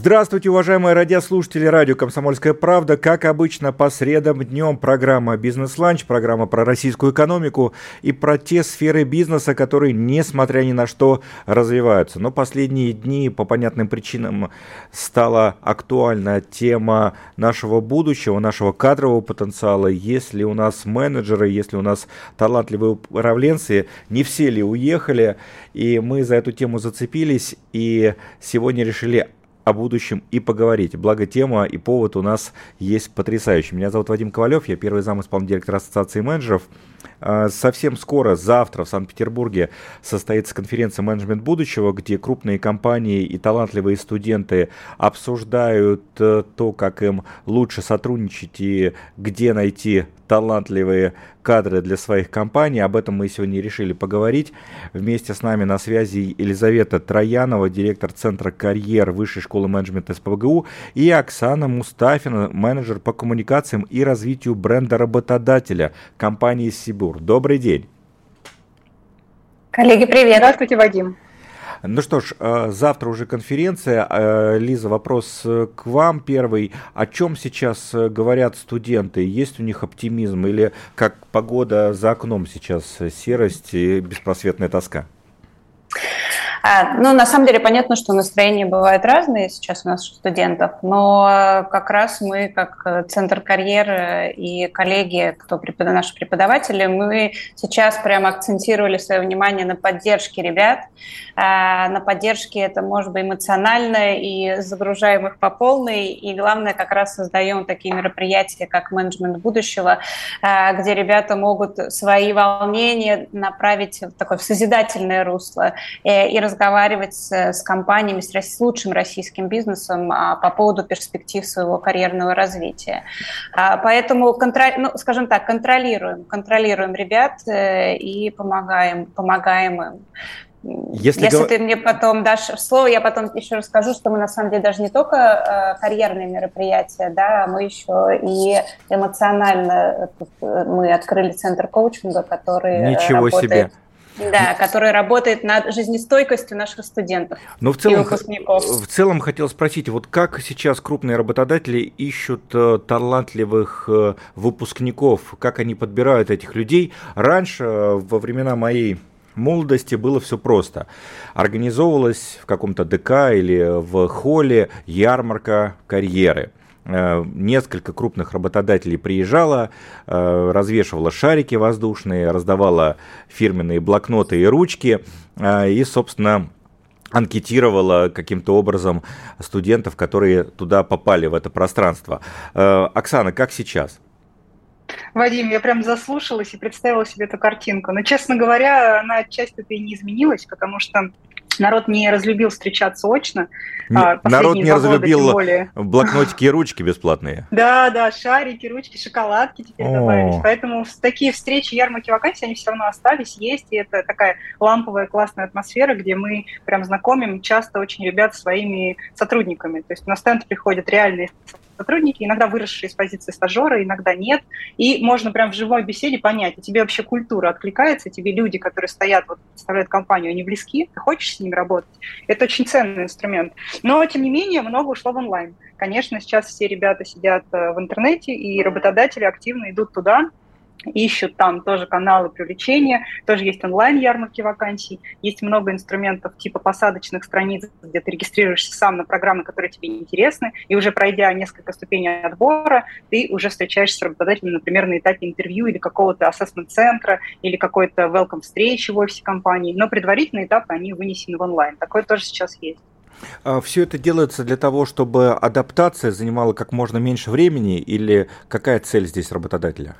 Здравствуйте, уважаемые радиослушатели радио «Комсомольская правда». Как обычно, по средам днем программа «Бизнес-ланч», программа про российскую экономику и про те сферы бизнеса, которые, несмотря ни на что, развиваются. Но последние дни, по понятным причинам, стала актуальна тема нашего будущего, нашего кадрового потенциала. Если у нас менеджеры, если у нас талантливые управленцы, не все ли уехали, и мы за эту тему зацепились, и сегодня решили о будущем и поговорить. Благо тема и повод у нас есть потрясающий. Меня зовут Вадим Ковалев, я первый зам исполнительного директора Ассоциации менеджеров. А, совсем скоро, завтра в Санкт-Петербурге состоится конференция «Менеджмент будущего», где крупные компании и талантливые студенты обсуждают э, то, как им лучше сотрудничать и где найти талантливые кадры для своих компаний. Об этом мы сегодня решили поговорить. Вместе с нами на связи Елизавета Троянова, директор Центра карьер Высшей школы менеджмента СПБГУ, и Оксана Мустафина, менеджер по коммуникациям и развитию бренда работодателя компании Сибур. Добрый день. Коллеги, привет. Здравствуйте, Вадим. Ну что ж, э, завтра уже конференция. Э, Лиза, вопрос э, к вам первый. О чем сейчас говорят студенты? Есть у них оптимизм или как погода за окном сейчас серость и беспросветная тоска? А, ну, на самом деле, понятно, что настроения бывают разные сейчас у нас у студентов, но как раз мы, как Центр карьеры и коллеги, кто препод... наши преподаватели, мы сейчас прямо акцентировали свое внимание на поддержке ребят, а, на поддержке это может быть эмоционально и загружаем их по полной, и главное, как раз создаем такие мероприятия, как менеджмент будущего, а, где ребята могут свои волнения направить в такое в созидательное русло э, и разговаривать с, с компаниями, с, с лучшим российским бизнесом а, по поводу перспектив своего карьерного развития. А, поэтому, ну, скажем так, контролируем, контролируем ребят э, и помогаем, помогаем им. Если, Если гов... ты мне потом дашь слово, я потом еще расскажу, что мы на самом деле даже не только э, карьерные мероприятия, да, мы еще и эмоционально э, мы открыли центр коучинга, который Ничего работает себе. Да, который работает над жизнестойкостью наших студентов Но в целом, и выпускников. В целом хотел спросить, вот как сейчас крупные работодатели ищут э, талантливых э, выпускников, как они подбирают этих людей? Раньше, э, во времена моей молодости было все просто. Организовывалась в каком-то ДК или в холле ярмарка карьеры – несколько крупных работодателей приезжала, э, развешивала шарики воздушные, раздавала фирменные блокноты и ручки, э, и, собственно, анкетировала каким-то образом студентов, которые туда попали, в это пространство. Оксана, как сейчас? Вадим, я прям заслушалась и представила себе эту картинку. Но, честно говоря, она отчасти-то и не изменилась, потому что народ не разлюбил встречаться очно. А, народ не разлюбил блокнотики и ручки бесплатные. Да, да, шарики, ручки, шоколадки теперь О. добавились. Поэтому такие встречи, ярмарки, вакансии, они все равно остались, есть. И это такая ламповая классная атмосфера, где мы прям знакомим часто очень ребят своими сотрудниками. То есть на стенд приходят реальные сотрудники, иногда выросшие из позиции стажера, иногда нет. И можно прям в живой беседе понять, тебе вообще культура откликается, тебе люди, которые стоят, вот, представляют компанию, они близки, ты хочешь с ними работать. Это очень ценный инструмент. Но, тем не менее, много ушло в онлайн. Конечно, сейчас все ребята сидят э, в интернете, и работодатели активно идут туда, ищут там тоже каналы привлечения, тоже есть онлайн-ярмарки вакансий, есть много инструментов типа посадочных страниц, где ты регистрируешься сам на программы, которые тебе интересны, и уже пройдя несколько ступеней отбора, ты уже встречаешься с работодателем, например, на этапе интервью или какого-то ассессмент-центра, или какой-то welcome встречи в офисе компании, но предварительные этапы, они вынесены в онлайн. Такое тоже сейчас есть. А Все это делается для того, чтобы адаптация занимала как можно меньше времени или какая цель здесь работодателя?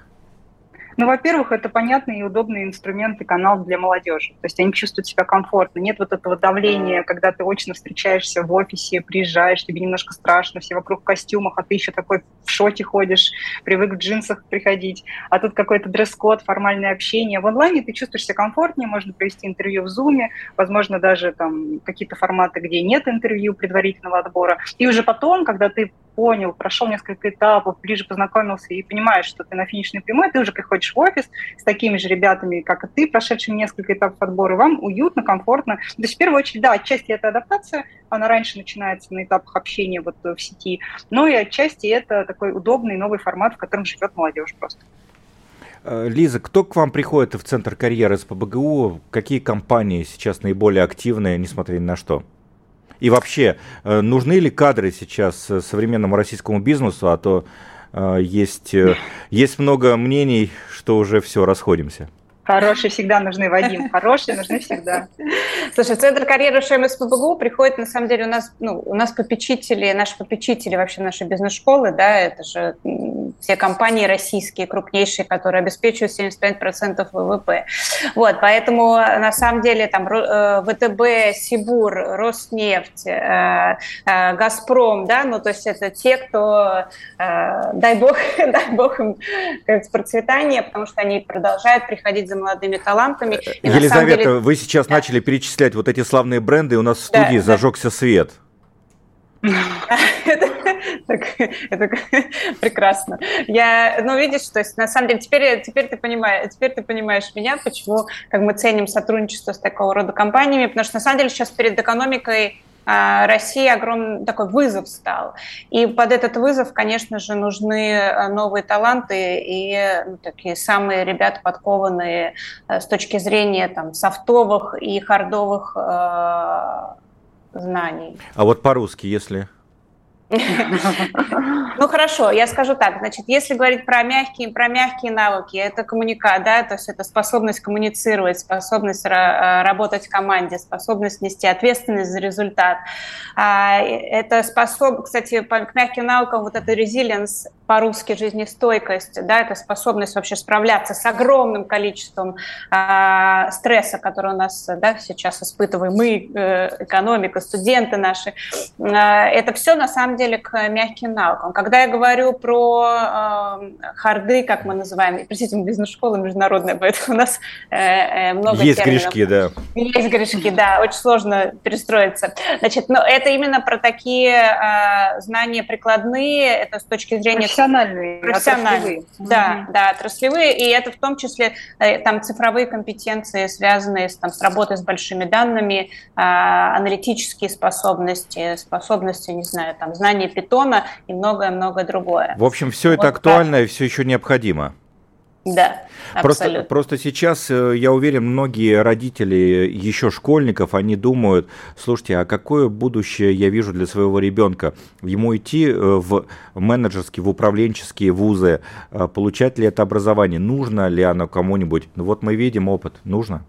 Ну, во-первых, это понятный и удобный инструмент и канал для молодежи. То есть они чувствуют себя комфортно. Нет вот этого давления, когда ты очно встречаешься в офисе, приезжаешь, тебе немножко страшно, все вокруг в костюмах, а ты еще такой в шоте ходишь. привык в джинсах приходить, а тут какой-то дресс-код, формальное общение. В онлайне ты чувствуешь себя комфортнее, можно провести интервью в Zoom, возможно, даже там какие-то форматы, где нет интервью предварительного отбора. И уже потом, когда ты понял, прошел несколько этапов, ближе познакомился и понимаешь, что ты на финишной прямой, ты уже приходишь в офис с такими же ребятами, как и ты, прошедшими несколько этапов отбора, и вам уютно, комфортно. То есть, в первую очередь, да, отчасти это адаптация, она раньше начинается на этапах общения вот в сети, но и отчасти это такой удобный новый формат, в котором живет молодежь просто. Э, Лиза, кто к вам приходит в Центр карьеры с ПБГУ? Какие компании сейчас наиболее активные, несмотря ни на что? И вообще, э, нужны ли кадры сейчас э, современному российскому бизнесу, а то э, есть, есть много мнений, что уже все, расходимся. Хорошие всегда нужны, Вадим. Хорошие нужны всегда. Слушай, Центр карьеры ШМС ПБГУ приходит, на самом деле, у нас, ну, у нас попечители, наши попечители вообще нашей бизнес-школы, да, это же все компании российские, крупнейшие, которые обеспечивают 75% ВВП. Вот, поэтому, на самом деле, там э, ВТБ, Сибур, Роснефть, э, э, Газпром, да, ну, то есть это те, кто, дай бог, дай бог им процветание, потому что они продолжают приходить за молодыми талантами. И Елизавета, деле... вы сейчас да. начали перечислять вот эти славные бренды, и у нас в студии да, зажегся да. свет. Это прекрасно. Я, ну, видишь, то есть, на самом деле, теперь, теперь, ты понимаешь, теперь ты понимаешь меня, почему как мы ценим сотрудничество с такого рода компаниями, потому что, на самом деле, сейчас перед экономикой России огромный такой вызов стал. И под этот вызов, конечно же, нужны а, новые таланты и ну, такие самые ребята подкованные а, с точки зрения там, софтовых и хардовых э, знаний. А вот по-русски, если... Ну хорошо, я скажу так. Значит, если говорить про мягкие, про мягкие навыки, это коммуника, да, то есть это способность коммуницировать, способность работать в команде, способность нести ответственность за результат. А, это способ, кстати, к мягким навыкам вот это resilience, по-русски жизнестойкость, да, это способность вообще справляться с огромным количеством а, стресса, который у нас да, сейчас испытываем мы, э, экономика, студенты наши. А, это все на самом деле к мягким навыкам. Когда я говорю про э, харды, как мы называем, простите, мы бизнес-школа международная, поэтому у нас э, э, много Есть терминов. грешки, да. Есть грешки, да, очень сложно перестроиться. Значит, но это именно про такие э, знания прикладные, это с точки зрения профессиональные, профессиональные, да, угу. да, отраслевые, и это в том числе э, там цифровые компетенции, связанные с, там, с работой с большими данными, э, аналитические способности, способности, не знаю, там, знания питона и многое-многое другое. В общем, все вот это актуально так. и все еще необходимо. Да, просто, просто сейчас, э, я уверен, многие родители еще школьников, они думают, слушайте, а какое будущее я вижу для своего ребенка? Ему идти э, в менеджерские, в управленческие вузы, э, получать ли это образование? Нужно ли оно кому-нибудь? Ну вот мы видим опыт, нужно?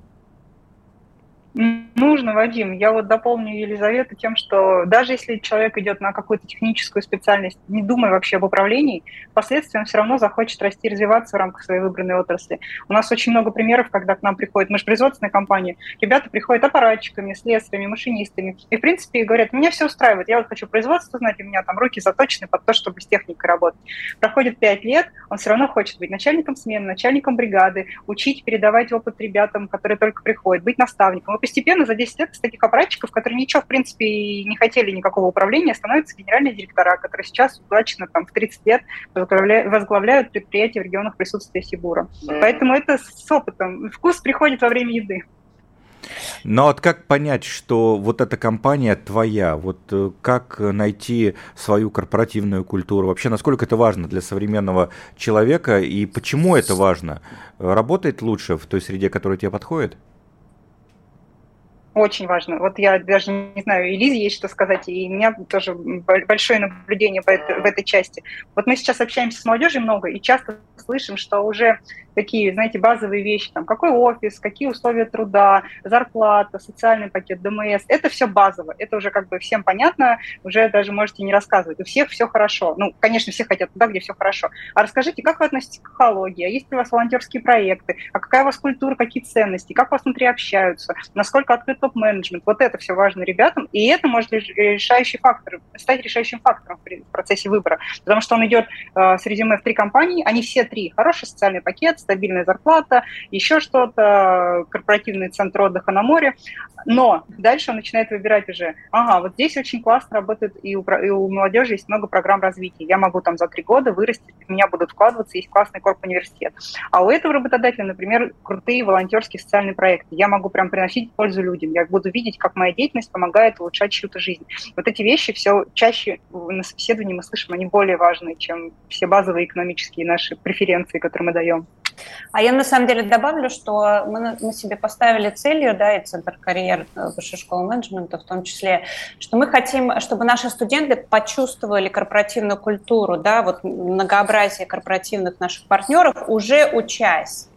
Нужно, Вадим. Я вот дополню Елизавету тем, что даже если человек идет на какую-то техническую специальность, не думая вообще об управлении, впоследствии он все равно захочет расти и развиваться в рамках своей выбранной отрасли. У нас очень много примеров, когда к нам приходят, мы же производственная компания, ребята приходят аппаратчиками, слесарями, машинистами, и, в принципе, говорят, меня все устраивает, я вот хочу производство знать, у меня там руки заточены под то, чтобы с техникой работать. Проходит пять лет, он все равно хочет быть начальником смены, начальником бригады, учить, передавать опыт ребятам, которые только приходят, быть наставником постепенно за 10 лет из таких аппаратчиков, которые ничего, в принципе, и не хотели никакого управления, становятся генеральные директора, которые сейчас удачно там, в 30 лет возглавляют предприятия в регионах присутствия Сибура. Поэтому это с опытом. Вкус приходит во время еды. Но вот как понять, что вот эта компания твоя? Вот э, как найти свою корпоративную культуру? Вообще, насколько это важно для современного человека и почему это важно? Работает лучше в той среде, которая тебе подходит? Очень важно. Вот я даже не знаю, и Лизе есть что сказать, и у меня тоже большое наблюдение в этой части. Вот мы сейчас общаемся с молодежью много и часто слышим, что уже такие, знаете, базовые вещи, там, какой офис, какие условия труда, зарплата, социальный пакет, ДМС, это все базово, это уже как бы всем понятно, уже даже можете не рассказывать. У всех все хорошо. Ну, конечно, все хотят туда, где все хорошо. А расскажите, как вы относитесь к экологии, а есть ли у вас волонтерские проекты, а какая у вас культура, какие ценности, как у вас внутри общаются, насколько открыт топ-менеджмент. Вот это все важно ребятам, и это может решающий фактор, стать решающим фактором в процессе выбора, потому что он идет э, с резюме в три компании, они все три, хороший социальный пакет, стабильная зарплата, еще что-то, корпоративный центр отдыха на море, но дальше он начинает выбирать уже, ага, вот здесь очень классно работает, и у, и у молодежи есть много программ развития, я могу там за три года вырасти, в меня будут вкладываться, есть классный корп университет. А у этого работодателя, например, крутые волонтерские социальные проекты. Я могу прям приносить пользу людям, я буду видеть, как моя деятельность помогает улучшать чью-то жизнь. Вот эти вещи все чаще на собеседовании мы слышим, они более важны, чем все базовые экономические наши преференции, которые мы даем. А я на самом деле добавлю, что мы, мы себе поставили целью, да, и Центр карьер э, Высшей школы менеджмента в том числе, что мы хотим, чтобы наши студенты почувствовали корпоративную культуру, да, вот многообразие корпоративных наших партнеров, уже учась.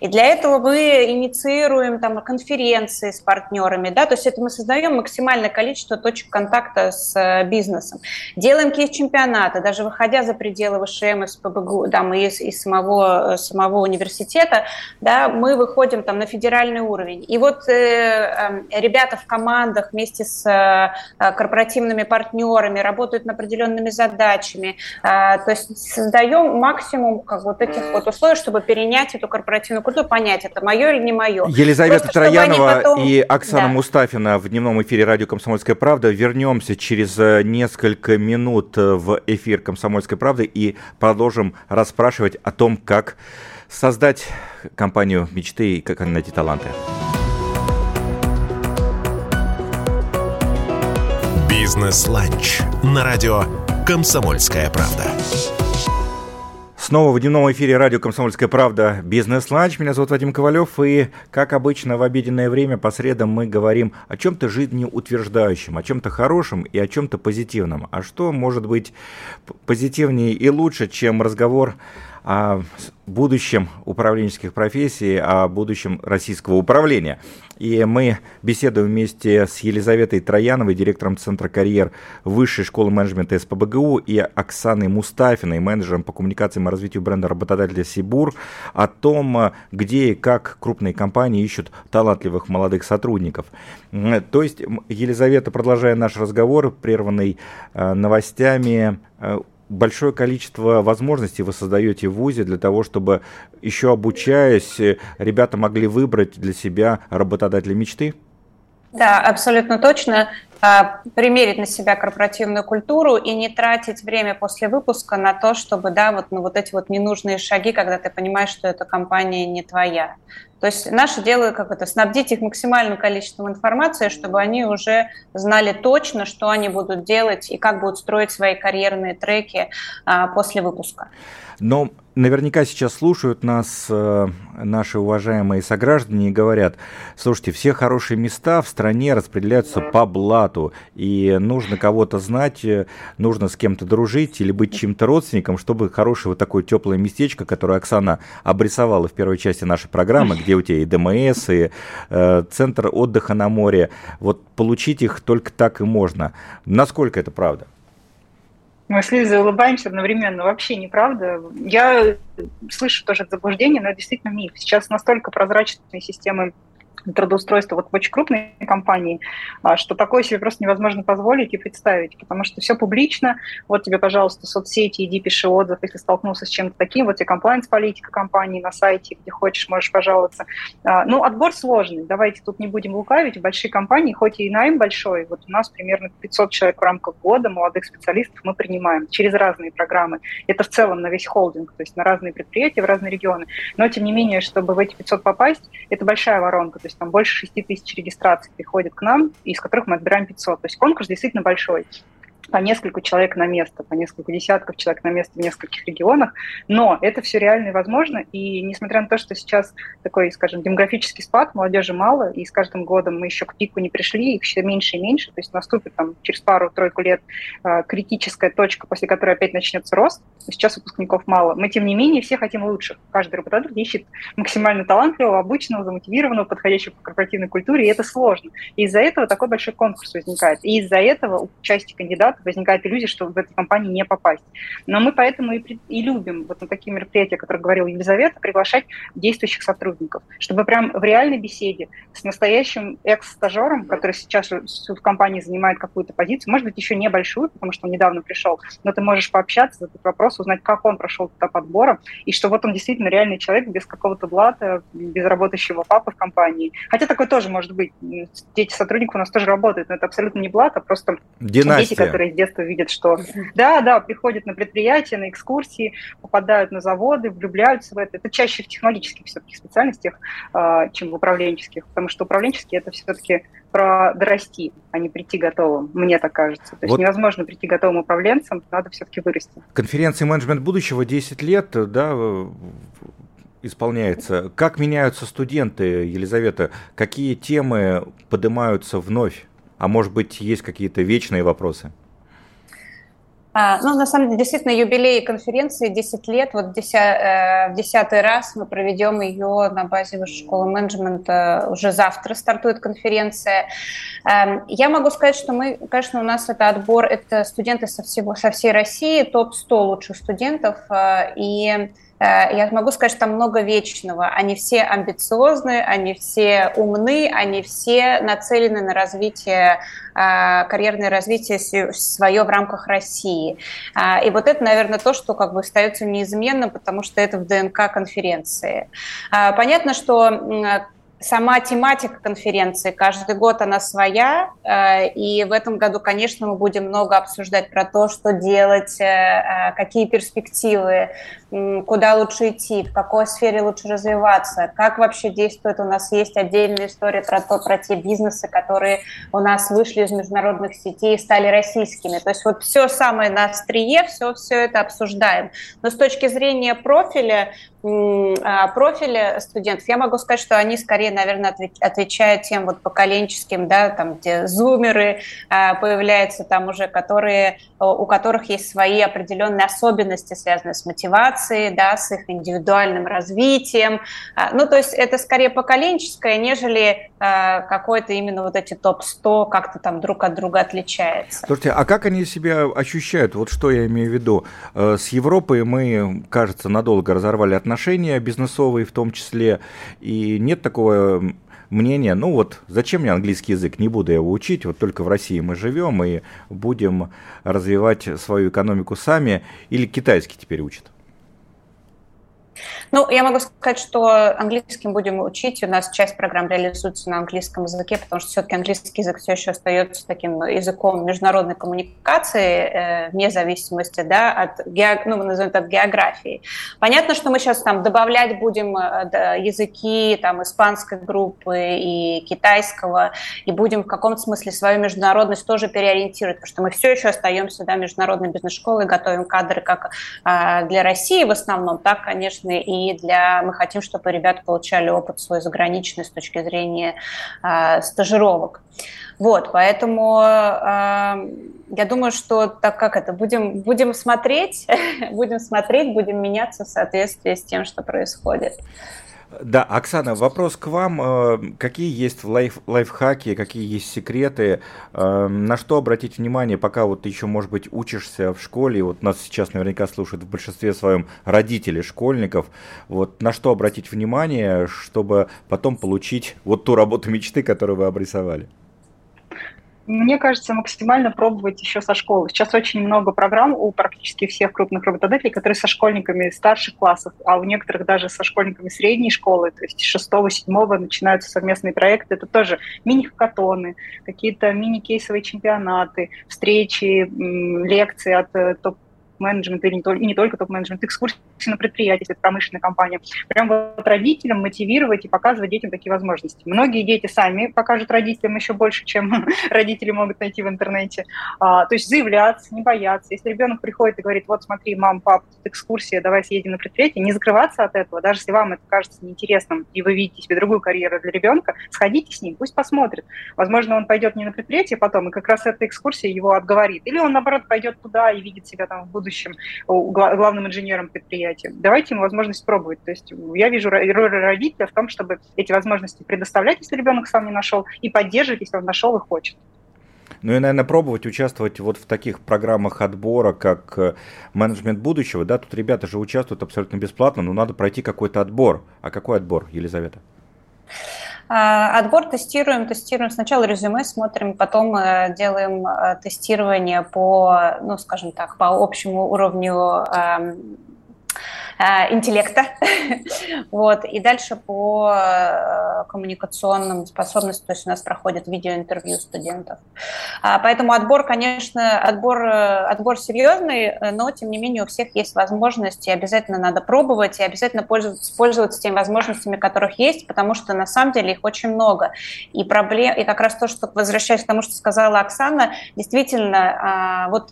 И для этого мы инициируем там конференции с партнерами, да, то есть это мы создаем максимальное количество точек контакта с э, бизнесом. Делаем кейс-чемпионаты, даже выходя за пределы ВШМ из ПБГУ, да, мы из, самого, самого университета, да, мы выходим там на федеральный уровень. И вот э, э, ребята в командах вместе с э, корпоративными партнерами работают над определенными задачами, э, то есть создаем максимум как вот этих вот условий, чтобы перенять эту корпоративную корпоративную культуру, понять, это мое или не мое. Елизавета Просто, Троянова потом... и Оксана да. Мустафина в дневном эфире радио «Комсомольская правда». Вернемся через э, несколько минут э, в эфир «Комсомольской правды» и продолжим расспрашивать о том, как создать компанию мечты и как найти таланты. Бизнес-ланч на радио «Комсомольская правда». Снова в дневном эфире радио «Комсомольская правда» «Бизнес-ланч». Меня зовут Вадим Ковалев, и, как обычно, в обеденное время по средам мы говорим о чем-то жизнеутверждающем, о чем-то хорошем и о чем-то позитивном. А что может быть позитивнее и лучше, чем разговор о будущем управленческих профессий, о будущем российского управления. И мы беседуем вместе с Елизаветой Трояновой, директором Центра карьер Высшей школы менеджмента СПБГУ, и Оксаной Мустафиной, менеджером по коммуникациям и развитию бренда работодателя Сибур, о том, где и как крупные компании ищут талантливых молодых сотрудников. То есть Елизавета, продолжая наш разговор, прерванный э, новостями, э, большое количество возможностей вы создаете в ВУЗе для того, чтобы еще обучаясь, ребята могли выбрать для себя работодателя мечты? Да, абсолютно точно. А, примерить на себя корпоративную культуру и не тратить время после выпуска на то, чтобы, да, вот, ну, вот эти вот ненужные шаги, когда ты понимаешь, что эта компания не твоя. То есть наше дело, как это, снабдить их максимальным количеством информации, чтобы они уже знали точно, что они будут делать и как будут строить свои карьерные треки а, после выпуска. Но наверняка сейчас слушают нас э, наши уважаемые сограждане и говорят, слушайте, все хорошие места в стране распределяются по блату, и нужно кого-то знать, э, нужно с кем-то дружить или быть чьим-то родственником, чтобы хорошее вот такое теплое местечко, которое Оксана обрисовала в первой части нашей программы, где у тебя и ДМС, и э, центр отдыха на море, вот получить их только так и можно. Насколько это правда? Мы с Лизой улыбаемся одновременно. Вообще неправда. Я слышу тоже заблуждение, но это действительно миф. Сейчас настолько прозрачные системы трудоустройства вот в очень крупной компании, а, что такое себе просто невозможно позволить и представить, потому что все публично, вот тебе, пожалуйста, соцсети, иди пиши отзыв, если столкнулся с чем-то таким, вот тебе комплайнс-политика компании на сайте, где хочешь, можешь пожаловаться. А, ну, отбор сложный, давайте тут не будем лукавить, большие компании, хоть и найм большой, вот у нас примерно 500 человек в рамках года молодых специалистов мы принимаем через разные программы. Это в целом на весь холдинг, то есть на разные предприятия, в разные регионы. Но, тем не менее, чтобы в эти 500 попасть, это большая воронка, то есть там больше 6 тысяч регистраций приходит к нам, из которых мы отбираем 500. То есть конкурс действительно большой по несколько человек на место, по несколько десятков человек на место в нескольких регионах, но это все реально и возможно, и несмотря на то, что сейчас такой, скажем, демографический спад, молодежи мало, и с каждым годом мы еще к пику не пришли, их все меньше и меньше, то есть наступит там через пару-тройку лет э, критическая точка, после которой опять начнется рост, сейчас выпускников мало, мы тем не менее все хотим лучших, каждый работодатель ищет максимально талантливого, обычного, замотивированного, подходящего по корпоративной культуре, и это сложно, и из-за этого такой большой конкурс возникает, и из-за этого у части кандидатов возникает иллюзия, что в эту компанию не попасть. Но мы поэтому и, и любим вот на такие мероприятия, о которых говорила Елизавета, приглашать действующих сотрудников, чтобы прям в реальной беседе с настоящим экс-стажером, который сейчас в компании занимает какую-то позицию, может быть, еще небольшую, потому что он недавно пришел, но ты можешь пообщаться за этот вопрос, узнать, как он прошел этап отбора, и что вот он действительно реальный человек без какого-то блата, без работающего папы в компании. Хотя такое тоже может быть. Дети сотрудников у нас тоже работают, но это абсолютно не блат, а просто Династия. дети, которые с детства видят, что да, да, приходят на предприятия, на экскурсии, попадают на заводы, влюбляются в это. Это чаще в технологических все-таки специальностях, а, чем в управленческих, потому что управленческие это все-таки про дорасти, а не прийти готовым, мне так кажется. То вот. есть невозможно прийти готовым управленцем, надо все-таки вырасти. Конференция «Менеджмент будущего» 10 лет, да, исполняется. Как меняются студенты, Елизавета? Какие темы поднимаются вновь? А может быть, есть какие-то вечные вопросы? А, ну, на самом деле, действительно, юбилей конференции 10 лет. Вот в 10, э, в десятый раз мы проведем ее на базе Высшей школы менеджмента. Уже завтра стартует конференция. Эм, я могу сказать, что мы, конечно, у нас это отбор, это студенты со, всего, со всей России, топ-100 лучших студентов. Э, и я могу сказать, что там много вечного. Они все амбициозны, они все умны, они все нацелены на развитие, э, карьерное развитие свое в рамках России. Э, и вот это, наверное, то, что как бы остается неизменным, потому что это в ДНК конференции. Понятно, что сама тематика конференции, каждый год она своя, э, и в этом году, конечно, мы будем много обсуждать про то, что делать, э, э, какие перспективы, куда лучше идти, в какой сфере лучше развиваться, как вообще действует. У нас есть отдельная история про то, про те бизнесы, которые у нас вышли из международных сетей и стали российскими. То есть вот все самое на острие, все, все это обсуждаем. Но с точки зрения профиля, а, профиля студентов, я могу сказать, что они скорее, наверное, отвечают тем вот поколенческим, да, там, где зумеры а, появляются там уже, которые, у которых есть свои определенные особенности, связанные с мотивацией, да, с их индивидуальным развитием. А, ну, то есть это скорее поколенческое, нежели какой-то именно вот эти топ-100 как-то там друг от друга отличается. Слушайте, а как они себя ощущают? Вот что я имею в виду. Э, с Европой мы, кажется, надолго разорвали отношения бизнесовые в том числе, и нет такого мнения, ну вот, зачем мне английский язык, не буду я его учить, вот только в России мы живем и будем развивать свою экономику сами, или китайский теперь учат? Ну, я могу сказать, что английским будем учить. У нас часть программ реализуется на английском языке, потому что все-таки английский язык все еще остается таким языком международной коммуникации, э, вне зависимости да, от, ге... ну, мы назовем это географии. Понятно, что мы сейчас там добавлять будем э, языки там, испанской группы и китайского, и будем в каком-то смысле свою международность тоже переориентировать, потому что мы все еще остаемся да, международной бизнес-школой, готовим кадры как э, для России в основном, так, конечно, и и для мы хотим, чтобы ребята получали опыт свой заграничный с точки зрения э, стажировок. Вот, поэтому э, я думаю, что так как это, будем, будем смотреть, будем смотреть, будем меняться в соответствии с тем, что происходит. Да, Оксана, вопрос к вам. Э, какие есть лайф, лайфхаки, какие есть секреты, э, на что обратить внимание, пока вот ты еще, может быть, учишься в школе, вот нас сейчас наверняка слушают в большинстве своем родители школьников, вот на что обратить внимание, чтобы потом получить вот ту работу мечты, которую вы обрисовали? Мне кажется, максимально пробовать еще со школы. Сейчас очень много программ у практически всех крупных работодателей, которые со школьниками старших классов, а у некоторых даже со школьниками средней школы, то есть шестого, седьмого начинаются совместные проекты. Это тоже мини-хакатоны, какие-то мини-кейсовые чемпионаты, встречи, лекции от э, топ менеджмент или не только, и не только топ-менеджмент, экскурсии на предприятии, если это промышленная компания. Прям вот родителям мотивировать и показывать детям такие возможности. Многие дети сами покажут родителям еще больше, чем родители могут найти в интернете. А, то есть заявляться, не бояться. Если ребенок приходит и говорит, вот смотри, мам, пап, тут экскурсия, давай съедем на предприятие, не закрываться от этого, даже если вам это кажется неинтересным, и вы видите себе другую карьеру для ребенка, сходите с ним, пусть посмотрит. Возможно, он пойдет не на предприятие потом, и как раз эта экскурсия его отговорит. Или он, наоборот, пойдет туда и видит себя там в будущем будущем главным инженером предприятия. Давайте ему возможность пробовать. То есть я вижу роль родителя в том, чтобы эти возможности предоставлять, если ребенок сам не нашел, и поддерживать, если он нашел и хочет. Ну и, наверное, пробовать участвовать вот в таких программах отбора, как э, менеджмент будущего, да, тут ребята же участвуют абсолютно бесплатно, но надо пройти какой-то отбор. А какой отбор, Елизавета? А, отбор тестируем, тестируем сначала резюме, смотрим, потом э, делаем э, тестирование по, ну, скажем так, по общему уровню эм, интеллекта. вот. И дальше по э, коммуникационным способностям, то есть у нас проходит видеоинтервью студентов. А, поэтому отбор, конечно, отбор, э, отбор серьезный, но тем не менее у всех есть возможности, обязательно надо пробовать и обязательно пользоваться, пользоваться теми возможностями, которых есть, потому что на самом деле их очень много. И, проблем, и как раз то, что возвращаясь к тому, что сказала Оксана, действительно, а, вот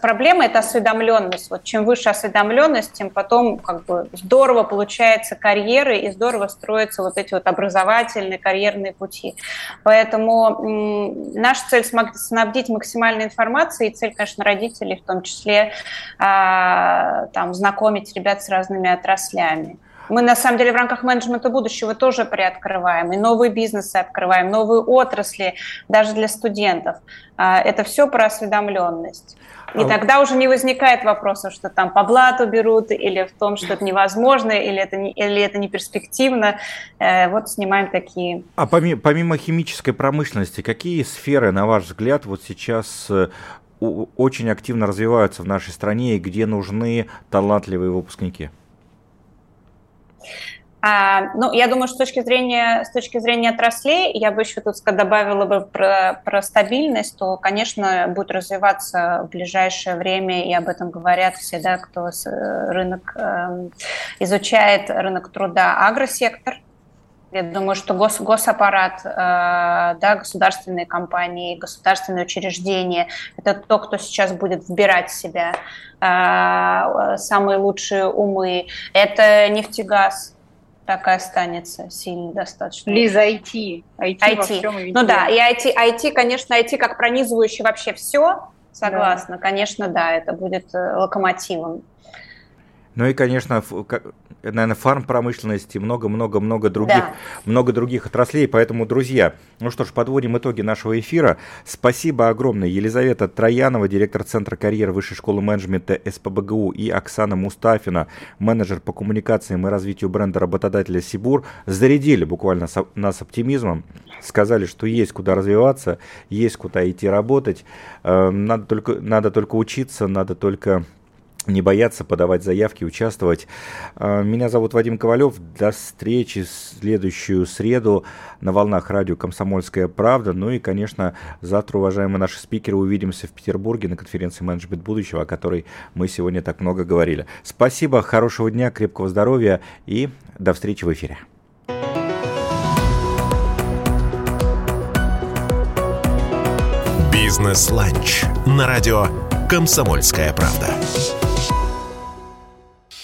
проблема – это осведомленность. Вот чем выше осведомленность, тем потом как бы здорово получается карьеры и здорово строятся вот эти вот образовательные карьерные пути. Поэтому наша цель снабдить максимальной информацией, и цель, конечно, родителей в том числе а, там, знакомить ребят с разными отраслями. Мы, на самом деле, в рамках менеджмента будущего тоже приоткрываем, и новые бизнесы открываем, новые отрасли, даже для студентов. А, это все про осведомленность. И а... тогда уже не возникает вопроса, что там по блату берут, или в том, что это невозможно, или это не, или это не перспективно. Э, вот снимаем такие. А помимо, помимо химической промышленности, какие сферы, на ваш взгляд, вот сейчас э, очень активно развиваются в нашей стране и где нужны талантливые выпускники? А, ну, я думаю, что с точки зрения, с точки зрения отраслей, я бы еще тут добавила бы про, про стабильность, то, конечно, будет развиваться в ближайшее время, и об этом говорят все, да, кто с, рынок э, изучает рынок труда, агросектор. Я думаю, что гос, госаппарат, э, да, государственные компании, государственные учреждения – это то, кто сейчас будет вбирать в себя э, самые лучшие умы. Это нефтегаз, так и останется сильно достаточно. Лиза, IT. IT, IT. ну да, и IT, IT, конечно, IT как пронизывающий вообще все, согласна. Да. Конечно, да, это будет э, локомотивом. Ну и, конечно, наверное, фарм-промышленности, много-много-много других, да. много других отраслей. Поэтому, друзья, ну что ж, подводим итоги нашего эфира. Спасибо огромное Елизавета Троянова, директор Центра карьеры Высшей школы менеджмента СПБГУ, и Оксана Мустафина, менеджер по коммуникациям и развитию бренда работодателя Сибур, зарядили буквально нас оптимизмом, сказали, что есть куда развиваться, есть куда идти работать, эм, надо только, надо только учиться, надо только не бояться подавать заявки, участвовать. А, меня зовут Вадим Ковалев. До встречи в следующую среду на волнах радио «Комсомольская правда». Ну и, конечно, завтра, уважаемые наши спикеры, увидимся в Петербурге на конференции «Менеджмент будущего», о которой мы сегодня так много говорили. Спасибо, хорошего дня, крепкого здоровья и до встречи в эфире. «Бизнес-ланч» на радио «Комсомольская правда».